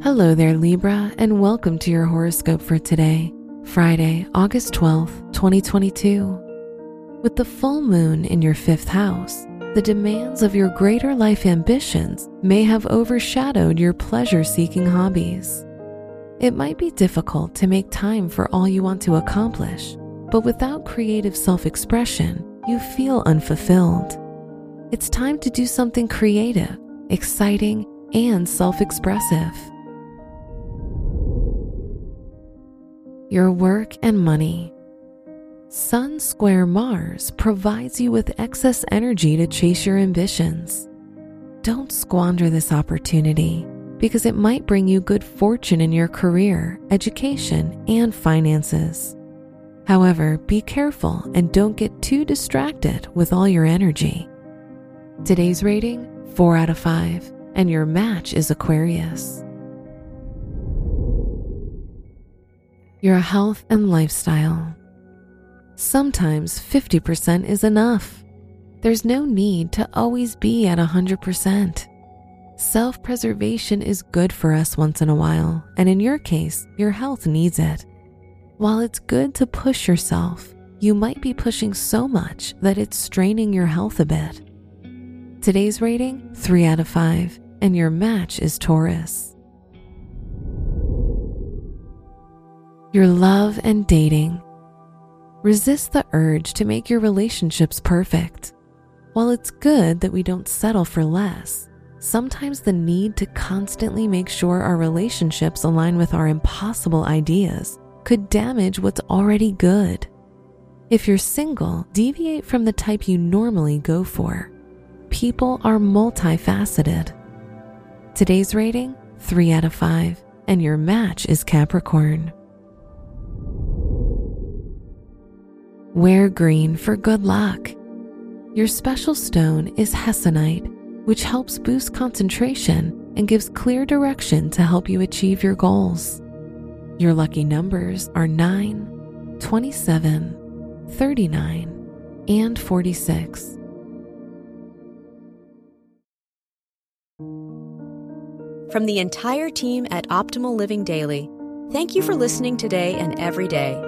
Hello there, Libra, and welcome to your horoscope for today, Friday, August 12th, 2022. With the full moon in your fifth house, the demands of your greater life ambitions may have overshadowed your pleasure seeking hobbies. It might be difficult to make time for all you want to accomplish, but without creative self expression, you feel unfulfilled. It's time to do something creative, exciting, and self expressive. Your work and money. Sun square Mars provides you with excess energy to chase your ambitions. Don't squander this opportunity because it might bring you good fortune in your career, education, and finances. However, be careful and don't get too distracted with all your energy. Today's rating 4 out of 5, and your match is Aquarius. Your health and lifestyle. Sometimes 50% is enough. There's no need to always be at 100%. Self preservation is good for us once in a while, and in your case, your health needs it. While it's good to push yourself, you might be pushing so much that it's straining your health a bit. Today's rating 3 out of 5, and your match is Taurus. Your love and dating. Resist the urge to make your relationships perfect. While it's good that we don't settle for less, sometimes the need to constantly make sure our relationships align with our impossible ideas could damage what's already good. If you're single, deviate from the type you normally go for. People are multifaceted. Today's rating 3 out of 5, and your match is Capricorn. Wear green for good luck. Your special stone is hessonite, which helps boost concentration and gives clear direction to help you achieve your goals. Your lucky numbers are 9, 27, 39, and 46. From the entire team at Optimal Living Daily, thank you for listening today and every day